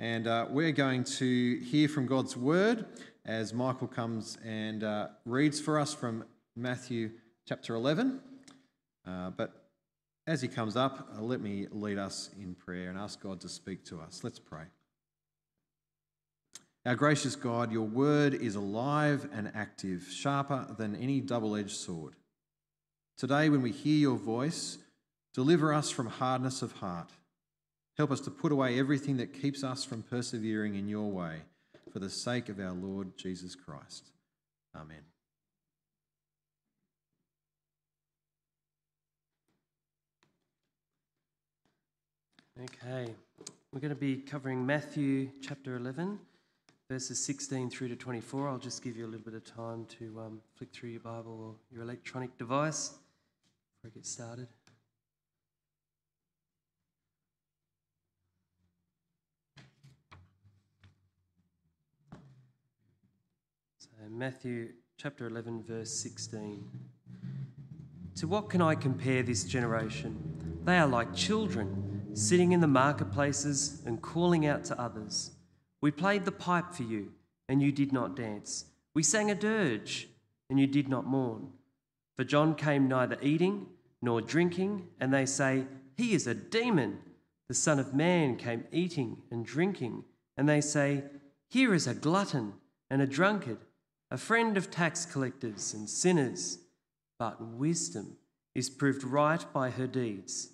And uh, we're going to hear from God's word as Michael comes and uh, reads for us from Matthew chapter 11. Uh, but as he comes up, uh, let me lead us in prayer and ask God to speak to us. Let's pray. Our gracious God, your word is alive and active, sharper than any double edged sword. Today, when we hear your voice, deliver us from hardness of heart. Help us to put away everything that keeps us from persevering in your way for the sake of our Lord Jesus Christ. Amen. Okay, we're going to be covering Matthew chapter 11, verses 16 through to 24. I'll just give you a little bit of time to um, flick through your Bible or your electronic device before I get started. So, Uh, Matthew chapter 11, verse 16. To what can I compare this generation? They are like children sitting in the marketplaces and calling out to others. We played the pipe for you, and you did not dance. We sang a dirge, and you did not mourn. For John came neither eating nor drinking, and they say, He is a demon. The Son of Man came eating and drinking, and they say, Here is a glutton and a drunkard, a friend of tax collectors and sinners. But wisdom is proved right by her deeds.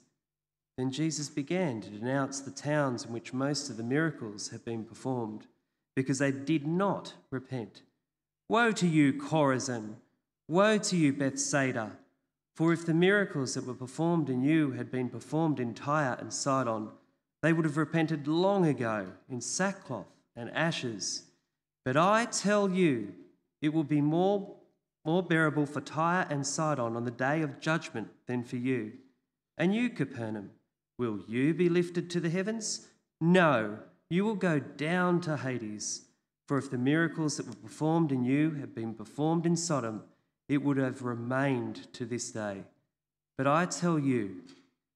Then Jesus began to denounce the towns in which most of the miracles had been performed, because they did not repent. Woe to you, Chorazin! Woe to you, Bethsaida! For if the miracles that were performed in you had been performed in Tyre and Sidon, they would have repented long ago in sackcloth and ashes. But I tell you, it will be more, more bearable for Tyre and Sidon on the day of judgment than for you. And you, Capernaum, will you be lifted to the heavens? No, you will go down to Hades. For if the miracles that were performed in you had been performed in Sodom, it would have remained to this day. But I tell you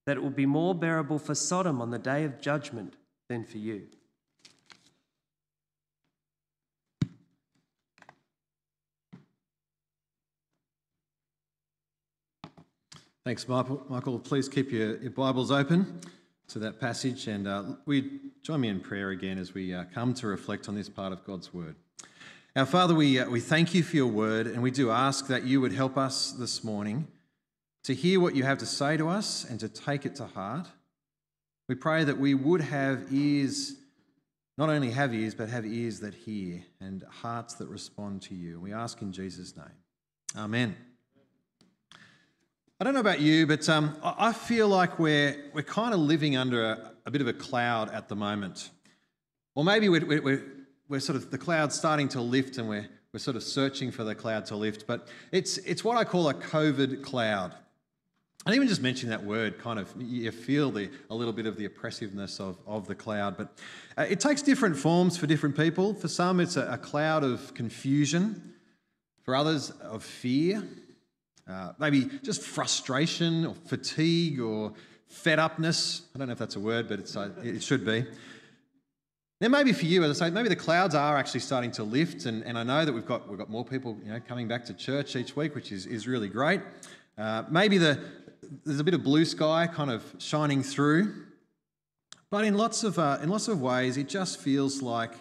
that it will be more bearable for Sodom on the day of judgment than for you. Thanks, Michael. Please keep your, your Bibles open to that passage and uh, we join me in prayer again as we uh, come to reflect on this part of God's Word. Our Father, we, uh, we thank you for your word, and we do ask that you would help us this morning to hear what you have to say to us and to take it to heart. We pray that we would have ears, not only have ears, but have ears that hear and hearts that respond to you. We ask in Jesus' name. Amen. I don't know about you, but um, I feel like we're, we're kind of living under a, a bit of a cloud at the moment. Or maybe we're, we're, we're sort of the cloud's starting to lift and we're, we're sort of searching for the cloud to lift. But it's, it's what I call a COVID cloud. And even just mentioning that word, kind of, you feel the, a little bit of the oppressiveness of, of the cloud. But uh, it takes different forms for different people. For some, it's a, a cloud of confusion. For others, of fear. Uh, maybe just frustration or fatigue or fed upness. I don't know if that's a word, but it's, uh, it should be. Then maybe for you, as I say, maybe the clouds are actually starting to lift, and, and I know that we've got, we've got more people you know, coming back to church each week, which is, is really great. Uh, maybe the, there's a bit of blue sky kind of shining through. But in lots, of, uh, in lots of ways, it just feels like,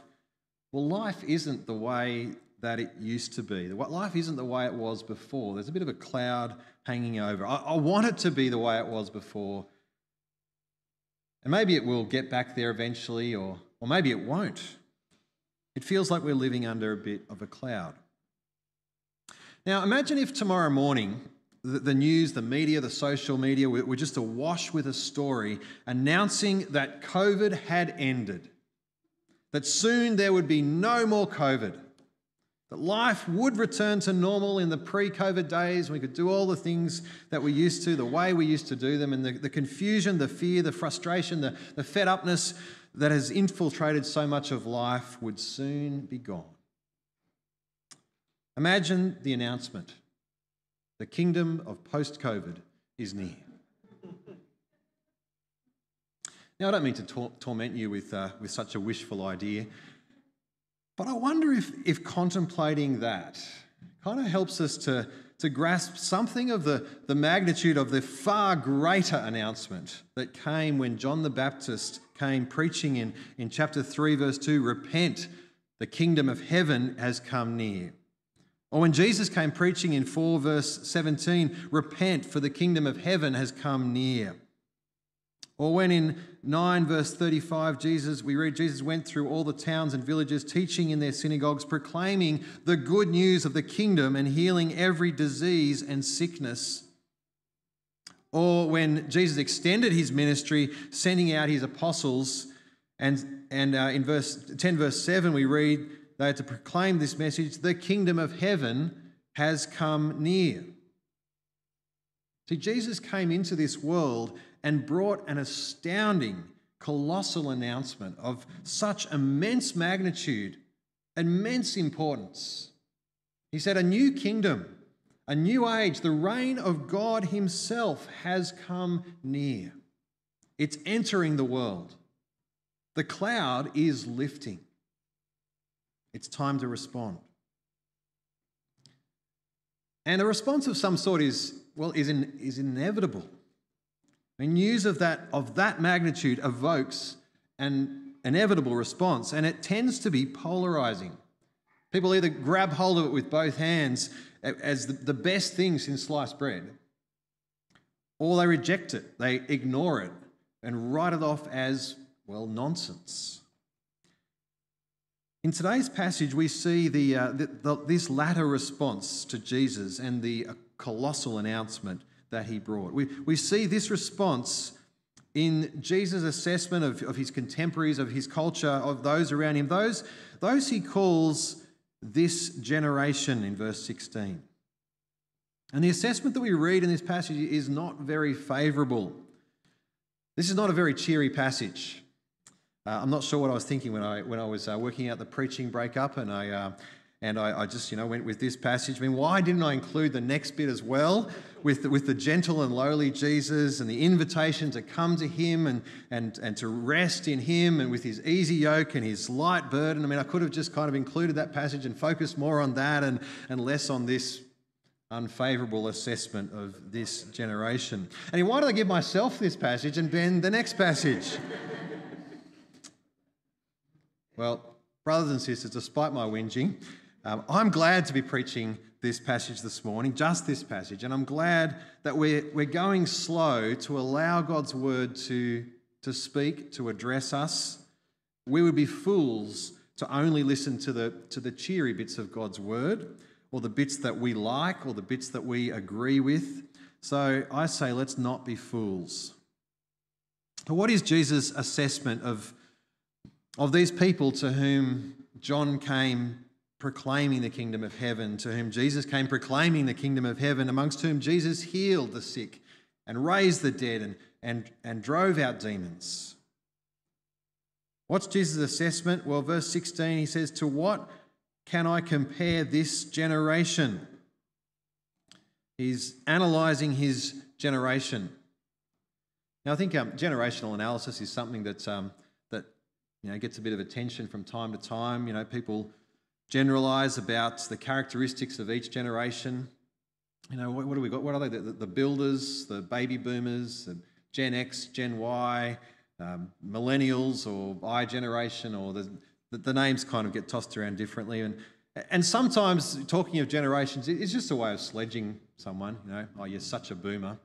well, life isn't the way that it used to be. Life isn't the way it was before. There's a bit of a cloud hanging over. I, I want it to be the way it was before. And maybe it will get back there eventually, or or maybe it won't. It feels like we're living under a bit of a cloud. Now, imagine if tomorrow morning the, news, the media, the social media were just awash with a story announcing that COVID had ended, that soon there would be no more COVID, that life would return to normal in the pre COVID days. We could do all the things that we used to, the way we used to do them, and the, the confusion, the fear, the frustration, the, the fed upness that has infiltrated so much of life would soon be gone. Imagine the announcement the kingdom of post COVID is near. Now, I don't mean to tor- torment you with, uh, with such a wishful idea, but I wonder if, if contemplating that kind of helps us to, to grasp something of the, the magnitude of the far greater announcement that came when John the Baptist came preaching in, in chapter 3, verse 2 Repent, the kingdom of heaven has come near. Or when Jesus came preaching in 4, verse 17, Repent, for the kingdom of heaven has come near. Or when in 9, verse 35, Jesus, we read, Jesus went through all the towns and villages, teaching in their synagogues, proclaiming the good news of the kingdom and healing every disease and sickness. Or when Jesus extended his ministry, sending out his apostles, and, and uh, in verse 10, verse 7, we read, they had to proclaim this message the kingdom of heaven has come near. See, Jesus came into this world and brought an astounding, colossal announcement of such immense magnitude, immense importance. He said, A new kingdom, a new age, the reign of God Himself has come near. It's entering the world. The cloud is lifting. It's time to respond. And a response of some sort is, well, is, in, is inevitable. And news of that, of that magnitude evokes an inevitable response, and it tends to be polarizing. People either grab hold of it with both hands as the best thing since sliced bread, or they reject it, they ignore it, and write it off as, well, nonsense. In today's passage, we see the, uh, the, the, this latter response to Jesus and the colossal announcement that he brought. We, we see this response in Jesus' assessment of, of his contemporaries, of his culture, of those around him, those, those he calls this generation in verse 16. And the assessment that we read in this passage is not very favourable. This is not a very cheery passage. Uh, I'm not sure what I was thinking when I, when I was uh, working out the preaching breakup and I, uh, and I, I, just, you know, went with this passage. I mean, why didn't I include the next bit as well with the, with the gentle and lowly Jesus and the invitation to come to him and, and, and to rest in him and with his easy yoke and his light burden? I mean, I could have just kind of included that passage and focused more on that and, and less on this unfavorable assessment of this generation. And why did I give myself this passage and Ben the next passage? well, brothers and sisters, despite my whinging, um, I'm glad to be preaching this passage this morning, just this passage, and I'm glad that we're, we're going slow to allow God's word to, to speak, to address us. We would be fools to only listen to the, to the cheery bits of God's word, or the bits that we like, or the bits that we agree with. So I say, let's not be fools. What is Jesus' assessment of, of these people to whom John came proclaiming the kingdom of heaven, to whom Jesus came proclaiming the kingdom of heaven, amongst whom Jesus healed the sick and raised the dead and, and, and drove out demons. What's Jesus' assessment? Well, verse 16, he says, To what can I compare this generation? He's analysing his generation. Now, I think um, generational analysis is something that, um, that you know, gets a bit of attention from time to time. You know, people generalize about the characteristics of each generation. You know, what, what do we got? What are they? The, the, builders, the baby boomers, the Gen X, Gen Y, um, millennials, or I generation, or the, the, the, names kind of get tossed around differently. And, and sometimes talking of generations is just a way of sledging someone, you know, oh, you're such a boomer.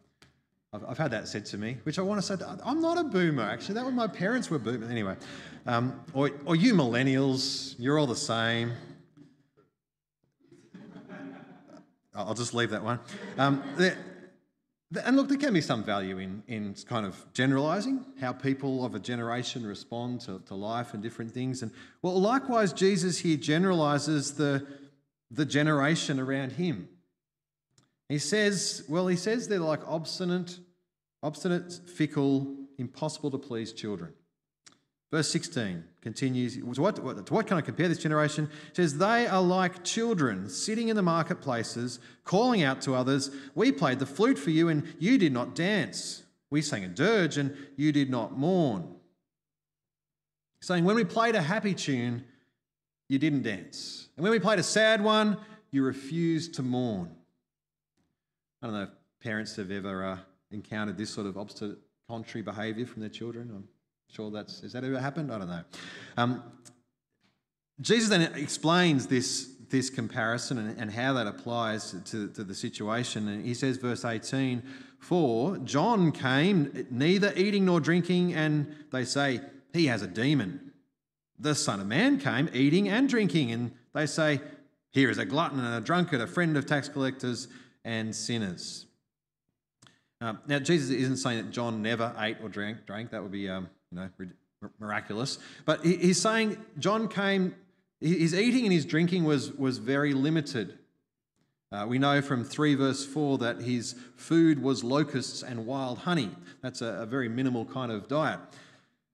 I've, I've had that said to me, which I want to say, I'm not a boomer, actually. That was my parents were boomers. Anyway, um, or, or you millennials, you're all the same. I'll just leave that one. Um, and look, there can be some value in, in kind of generalizing how people of a generation respond to, to life and different things. And well, likewise, Jesus here generalizes the, the generation around him. He says, well, he says they're like obstinate, obstinate, fickle, impossible to please children. Verse 16 continues, to what, to what can I compare this generation? It says, They are like children sitting in the marketplaces, calling out to others, We played the flute for you, and you did not dance. We sang a dirge, and you did not mourn. saying, When we played a happy tune, you didn't dance. And when we played a sad one, you refused to mourn. I don't know if parents have ever uh, encountered this sort of obstinate, contrary behaviour from their children. I'm sure that's, has that ever happened? I don't know. Um, Jesus then explains this, this comparison and, and how that applies to, to the situation. And he says, verse 18, For John came neither eating nor drinking, and they say, He has a demon. The Son of Man came eating and drinking, and they say, Here is a glutton and a drunkard, a friend of tax collectors and sinners. Um, now, Jesus isn't saying that John never ate or drank. drank. That would be, um, you know, miraculous. But he's saying John came his eating and his drinking was, was very limited. Uh, we know from 3 verse 4 that his food was locusts and wild honey. That's a, a very minimal kind of diet.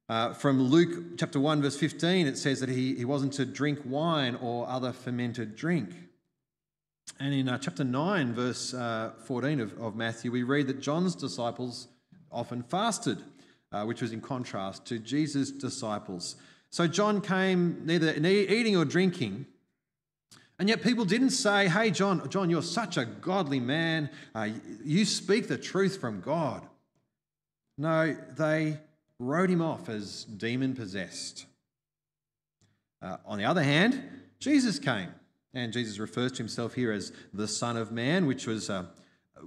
Uh, from Luke chapter 1, verse 15, it says that he, he wasn't to drink wine or other fermented drink. And in uh, chapter 9, verse uh, 14 of, of Matthew, we read that John's disciples often fasted, uh, which was in contrast to Jesus' disciples. So John came neither eating or drinking. And yet people didn't say, hey, John, John, you're such a godly man. Uh, you speak the truth from God. No, they wrote him off as demon possessed. Uh, on the other hand, Jesus came. And Jesus refers to himself here as the Son of Man, which was, uh,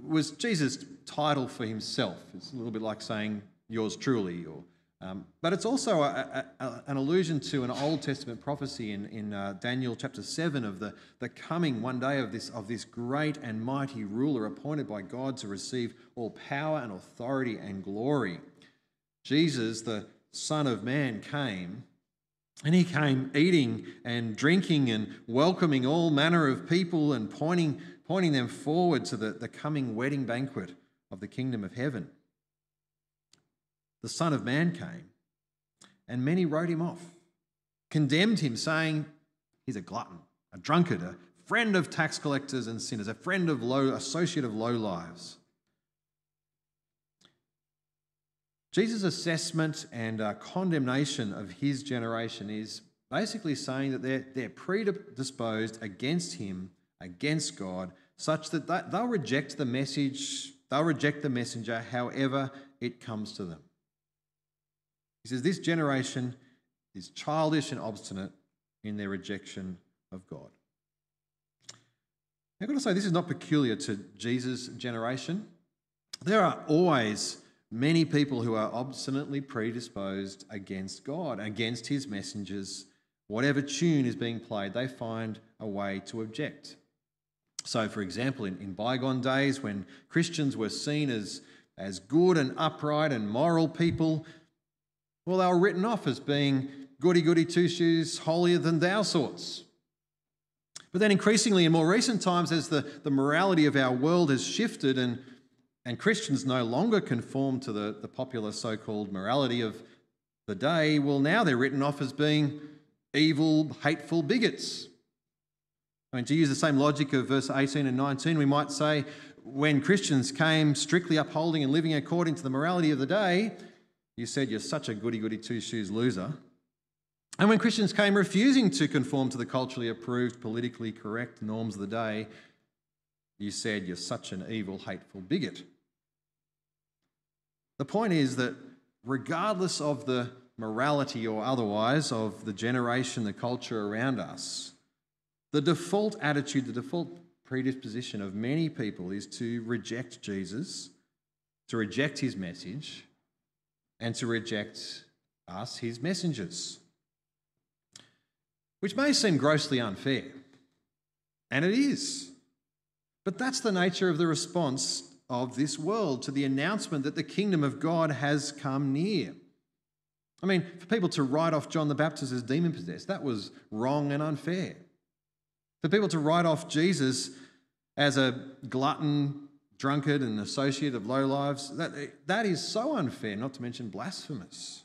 was Jesus' title for himself. It's a little bit like saying, yours truly, or um, but it's also a, a, an allusion to an Old Testament prophecy in, in uh, Daniel chapter 7 of the, the coming one day of this, of this great and mighty ruler appointed by God to receive all power and authority and glory. Jesus, the Son of Man, came and he came eating and drinking and welcoming all manner of people and pointing, pointing them forward to the, the coming wedding banquet of the kingdom of heaven the Son of Man came, and many wrote him off, condemned him, saying, He's a glutton, a drunkard, a friend of tax collectors and sinners, a friend of low, associate of low lives. Jesus' assessment and uh, condemnation of his generation is basically saying that they're, they're predisposed against him, against God, such that they'll reject the message, they'll reject the messenger however it comes to them. He says, This generation is childish and obstinate in their rejection of God. I've got to say, this is not peculiar to Jesus' generation. There are always many people who are obstinately predisposed against God, against his messengers. Whatever tune is being played, they find a way to object. So, for example, in, in bygone days when Christians were seen as, as good and upright and moral people, well, they were written off as being goody goody two shoes, holier than thou sorts. But then, increasingly, in more recent times, as the, the morality of our world has shifted and, and Christians no longer conform to the, the popular so called morality of the day, well, now they're written off as being evil, hateful bigots. I mean, to use the same logic of verse 18 and 19, we might say when Christians came strictly upholding and living according to the morality of the day, you said you're such a goody goody two shoes loser. And when Christians came refusing to conform to the culturally approved, politically correct norms of the day, you said you're such an evil, hateful bigot. The point is that regardless of the morality or otherwise of the generation, the culture around us, the default attitude, the default predisposition of many people is to reject Jesus, to reject his message, and to reject us, his messengers. Which may seem grossly unfair, and it is. But that's the nature of the response of this world to the announcement that the kingdom of God has come near. I mean, for people to write off John the Baptist as demon possessed, that was wrong and unfair. For people to write off Jesus as a glutton, drunkard and associate of low lives, that, that is so unfair, not to mention blasphemous.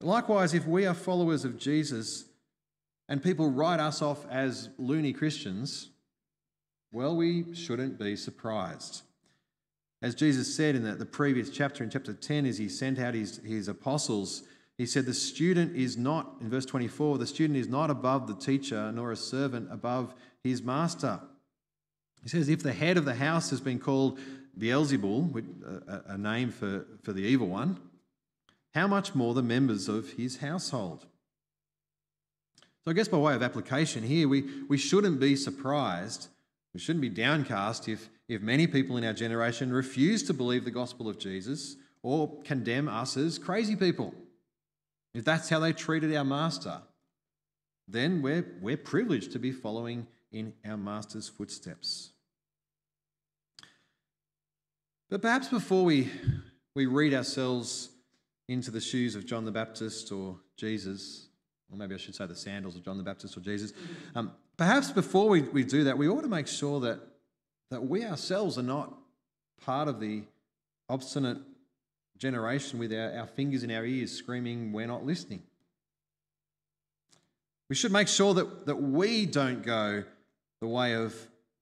Likewise, if we are followers of Jesus and people write us off as loony Christians, well, we shouldn't be surprised. As Jesus said in the, the previous chapter, in chapter 10, as he sent out his, his apostles, he said, The student is not, in verse 24, the student is not above the teacher, nor a servant above his master. He says, If the head of the house has been called Beelzebul, uh, a name for, for the evil one, how much more the members of his household? So, I guess by way of application here, we, we shouldn't be surprised, we shouldn't be downcast if, if many people in our generation refuse to believe the gospel of Jesus or condemn us as crazy people. If that's how they treated our master, then we're, we're privileged to be following in our master's footsteps. But perhaps before we, we read ourselves into the shoes of John the Baptist or Jesus, or maybe I should say the sandals of John the Baptist or Jesus, um, perhaps before we, we do that, we ought to make sure that, that we ourselves are not part of the obstinate generation with our, our fingers in our ears screaming, We're not listening. We should make sure that, that we don't go the way of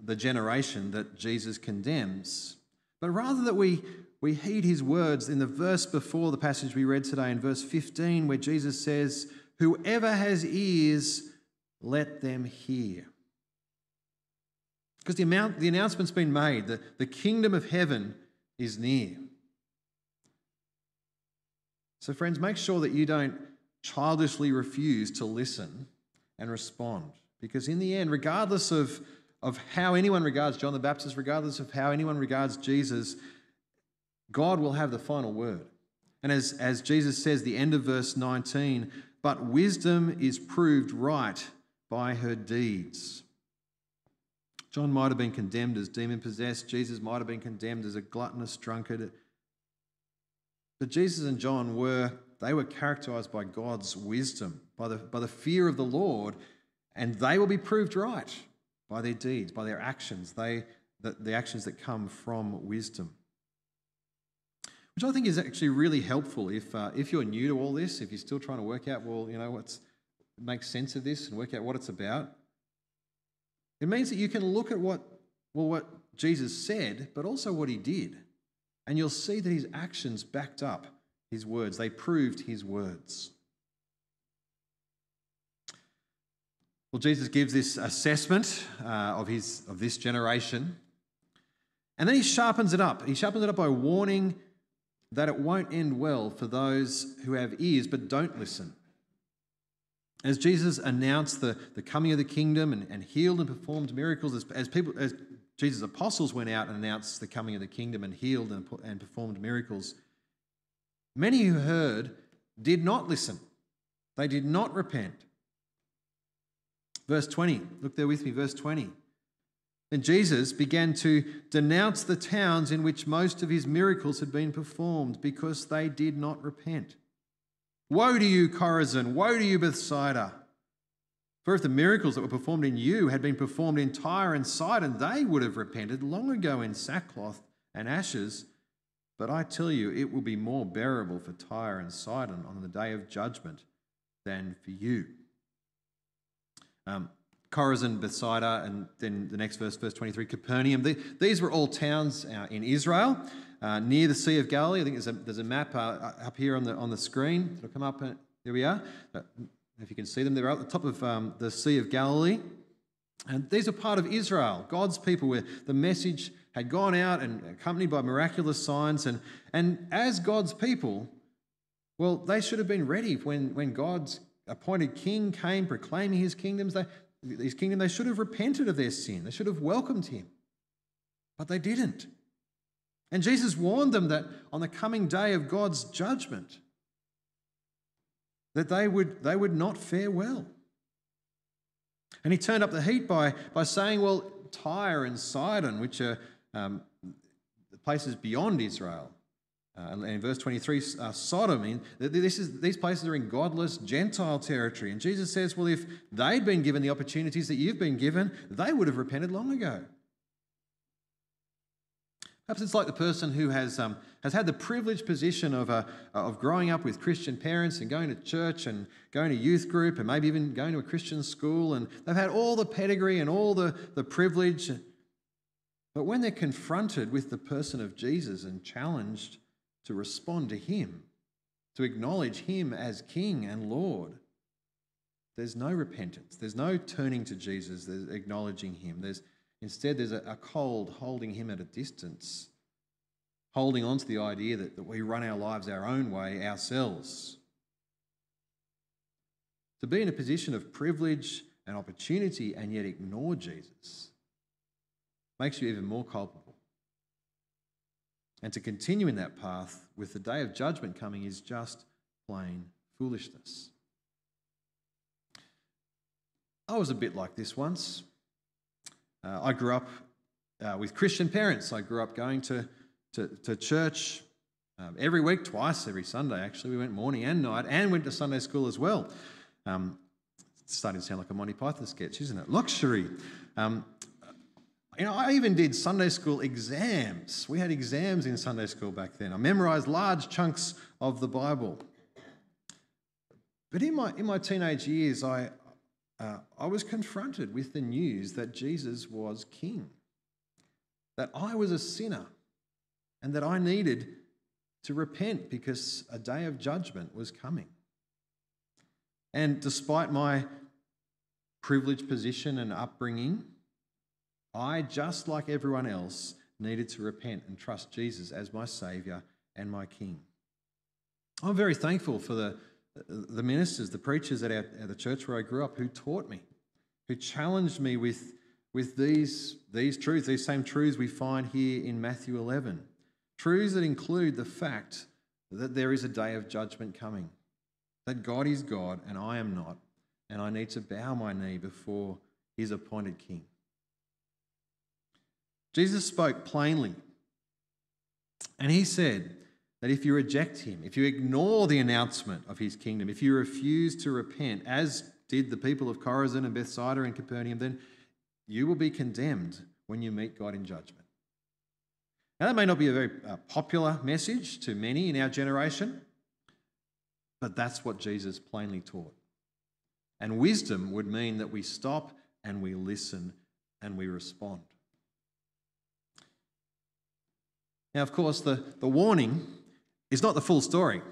the generation that Jesus condemns, but rather that we, we heed his words in the verse before the passage we read today, in verse 15, where Jesus says, Whoever has ears, let them hear. Because the, amount, the announcement's been made that the kingdom of heaven is near. So, friends, make sure that you don't childishly refuse to listen and respond. Because in the end, regardless of, of how anyone regards John the Baptist, regardless of how anyone regards Jesus, God will have the final word. And as, as Jesus says, the end of verse 19, but wisdom is proved right by her deeds. John might have been condemned as demon possessed. Jesus might have been condemned as a gluttonous drunkard. But Jesus and John were, they were characterized by God's wisdom, by the, by the fear of the Lord, and they will be proved right by their deeds, by their actions, they, the, the actions that come from wisdom. Which I think is actually really helpful if, uh, if you're new to all this, if you're still trying to work out, well, you know, what's, make sense of this and work out what it's about. It means that you can look at what, well, what Jesus said, but also what he did. And you'll see that his actions backed up his words, they proved his words. Well, Jesus gives this assessment uh, of, his, of this generation, and then he sharpens it up. He sharpens it up by warning that it won't end well for those who have ears but don't listen. As Jesus announced the, the coming of the kingdom and, and healed and performed miracles, as, as people, as Jesus' apostles went out and announced the coming of the kingdom and healed and, and performed miracles. Many who heard did not listen, they did not repent. Verse 20, look there with me, verse 20. And Jesus began to denounce the towns in which most of his miracles had been performed because they did not repent. Woe to you, Chorazin! Woe to you, Bethsaida! For if the miracles that were performed in you had been performed in Tyre and Sidon, they would have repented long ago in sackcloth and ashes. But I tell you, it will be more bearable for Tyre and Sidon on the day of judgment than for you. Um, Chorazin, Bethsaida, and then the next verse, verse 23, Capernaum. The, these were all towns uh, in Israel uh, near the Sea of Galilee. I think there's a, there's a map uh, up here on the, on the screen. It'll come up. Uh, here we are. Uh, if you can see them, they're at the top of um, the Sea of Galilee. And these are part of Israel, God's people, where the message had gone out and accompanied by miraculous signs. And, and as God's people, well, they should have been ready when, when God's appointed king came proclaiming his kingdoms. They, his kingdom, they should have repented of their sin. They should have welcomed him. But they didn't. And Jesus warned them that on the coming day of God's judgment, that they would, they would not fare well. And he turned up the heat by, by saying, well, Tyre and Sidon, which are um, places beyond Israel, uh, and in verse 23, uh, Sodom, in, this is, these places are in godless Gentile territory. And Jesus says, well, if they'd been given the opportunities that you've been given, they would have repented long ago. Perhaps it's like the person who has, um, has had the privileged position of, uh, of growing up with Christian parents and going to church and going to youth group and maybe even going to a Christian school. And they've had all the pedigree and all the, the privilege. But when they're confronted with the person of Jesus and challenged to respond to him, to acknowledge Him as King and Lord, there's no repentance. There's no turning to Jesus. There's acknowledging Him. There's instead there's a, a cold holding Him at a distance, holding on to the idea that, that we run our lives our own way ourselves. To be in a position of privilege and opportunity and yet ignore Jesus makes you even more culpable. And to continue in that path with the day of judgment coming is just plain foolishness. I was a bit like this once. Uh, I grew up uh, with Christian parents. I grew up going to, to, to church um, every week, twice every Sunday, actually. We went morning and night and went to Sunday school as well. Um, it's starting to sound like a Monty Python sketch, isn't it? Luxury. Um, you know, I even did Sunday school exams. We had exams in Sunday school back then. I memorized large chunks of the Bible. But in my, in my teenage years, I, uh, I was confronted with the news that Jesus was king, that I was a sinner, and that I needed to repent because a day of judgment was coming. And despite my privileged position and upbringing, I, just like everyone else, needed to repent and trust Jesus as my Saviour and my King. I'm very thankful for the the ministers, the preachers at, our, at the church where I grew up who taught me, who challenged me with, with these, these truths, these same truths we find here in Matthew 11. Truths that include the fact that there is a day of judgment coming, that God is God and I am not, and I need to bow my knee before his appointed king. Jesus spoke plainly, and he said, that if you reject him, if you ignore the announcement of his kingdom, if you refuse to repent, as did the people of Chorazin and Bethsaida and Capernaum, then you will be condemned when you meet God in judgment. Now, that may not be a very uh, popular message to many in our generation, but that's what Jesus plainly taught. And wisdom would mean that we stop and we listen and we respond. Now, of course, the, the warning is not the full story.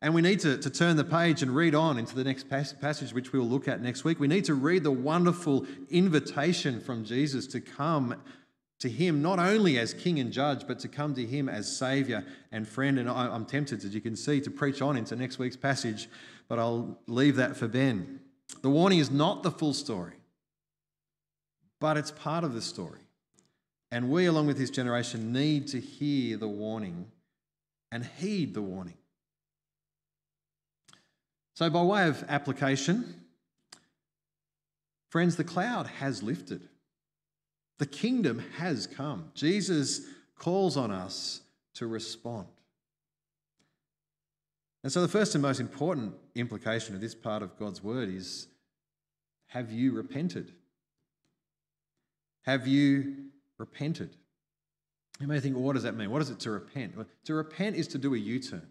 And we need to, to turn the page and read on into the next passage, which we'll look at next week. We need to read the wonderful invitation from Jesus to come to Him, not only as King and Judge, but to come to Him as Saviour and friend. And I'm tempted, as you can see, to preach on into next week's passage, but I'll leave that for Ben. The warning is not the full story, but it's part of the story. And we, along with this generation, need to hear the warning and heed the warning. So, by way of application, friends, the cloud has lifted. The kingdom has come. Jesus calls on us to respond. And so, the first and most important implication of this part of God's word is have you repented? Have you repented? You may think, well, what does that mean? What is it to repent? Well, to repent is to do a U turn.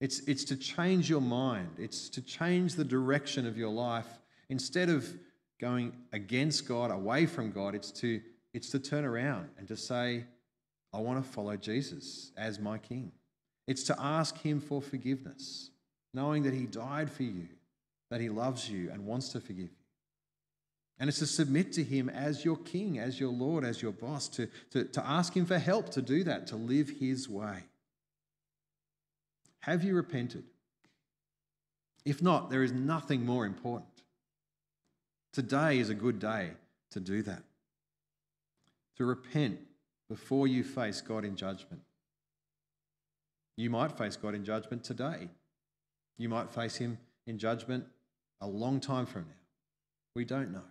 It's, it's to change your mind. It's to change the direction of your life. Instead of going against God, away from God, it's to, it's to turn around and to say, I want to follow Jesus as my King. It's to ask Him for forgiveness, knowing that He died for you, that He loves you and wants to forgive you. And it's to submit to Him as your King, as your Lord, as your boss, to, to, to ask Him for help to do that, to live His way. Have you repented? If not, there is nothing more important. Today is a good day to do that, to repent before you face God in judgment. You might face God in judgment today. You might face Him in judgment a long time from now. We don't know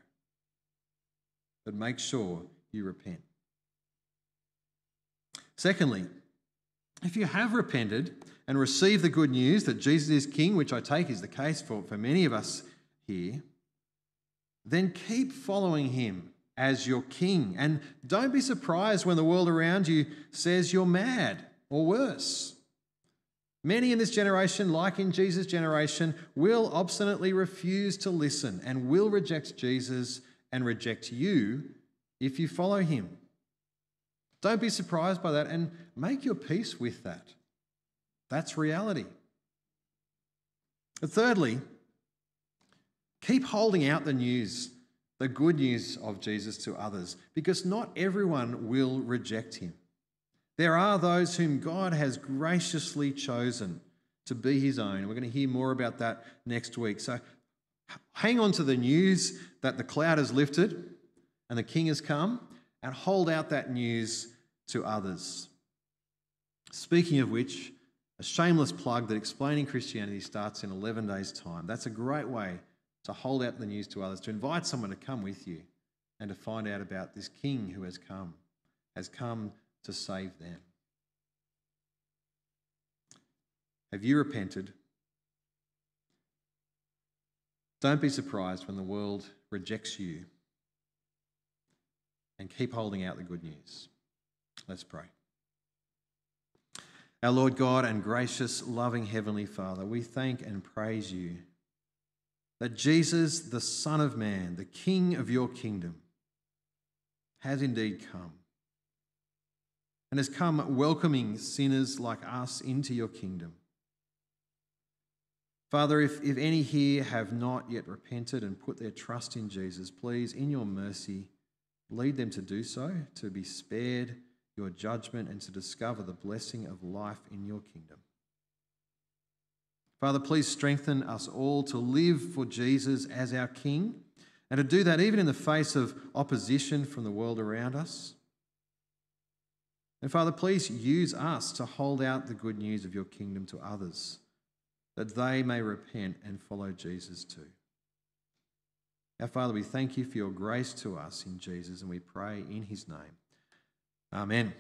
but make sure you repent. Secondly, if you have repented and received the good news that Jesus is King, which I take is the case for, for many of us here, then keep following him as your King. And don't be surprised when the world around you says you're mad or worse. Many in this generation, like in Jesus' generation, will obstinately refuse to listen and will reject Jesus and reject you if you follow him. Don't be surprised by that and make your peace with that. That's reality. Thirdly, keep holding out the news, the good news of Jesus to others, because not everyone will reject him. There are those whom God has graciously chosen to be his own. We're going to hear more about that next week. So hang on to the news that the cloud has lifted and the king has come, and hold out that news to others. Speaking of which, a shameless plug that explaining Christianity starts in 11 days' time. That's a great way to hold out the news to others, to invite someone to come with you and to find out about this king who has come, has come to save them. Have you repented? Don't be surprised when the world rejects you and keep holding out the good news. Let's pray. Our Lord God and gracious, loving Heavenly Father, we thank and praise you that Jesus, the Son of Man, the King of your kingdom, has indeed come and has come welcoming sinners like us into your kingdom. Father, if, if any here have not yet repented and put their trust in Jesus, please, in your mercy, lead them to do so, to be spared your judgment, and to discover the blessing of life in your kingdom. Father, please strengthen us all to live for Jesus as our King and to do that even in the face of opposition from the world around us. And Father, please use us to hold out the good news of your kingdom to others, that they may repent and follow Jesus too. Our Father, we thank you for your grace to us in Jesus, and we pray in his name. Amen.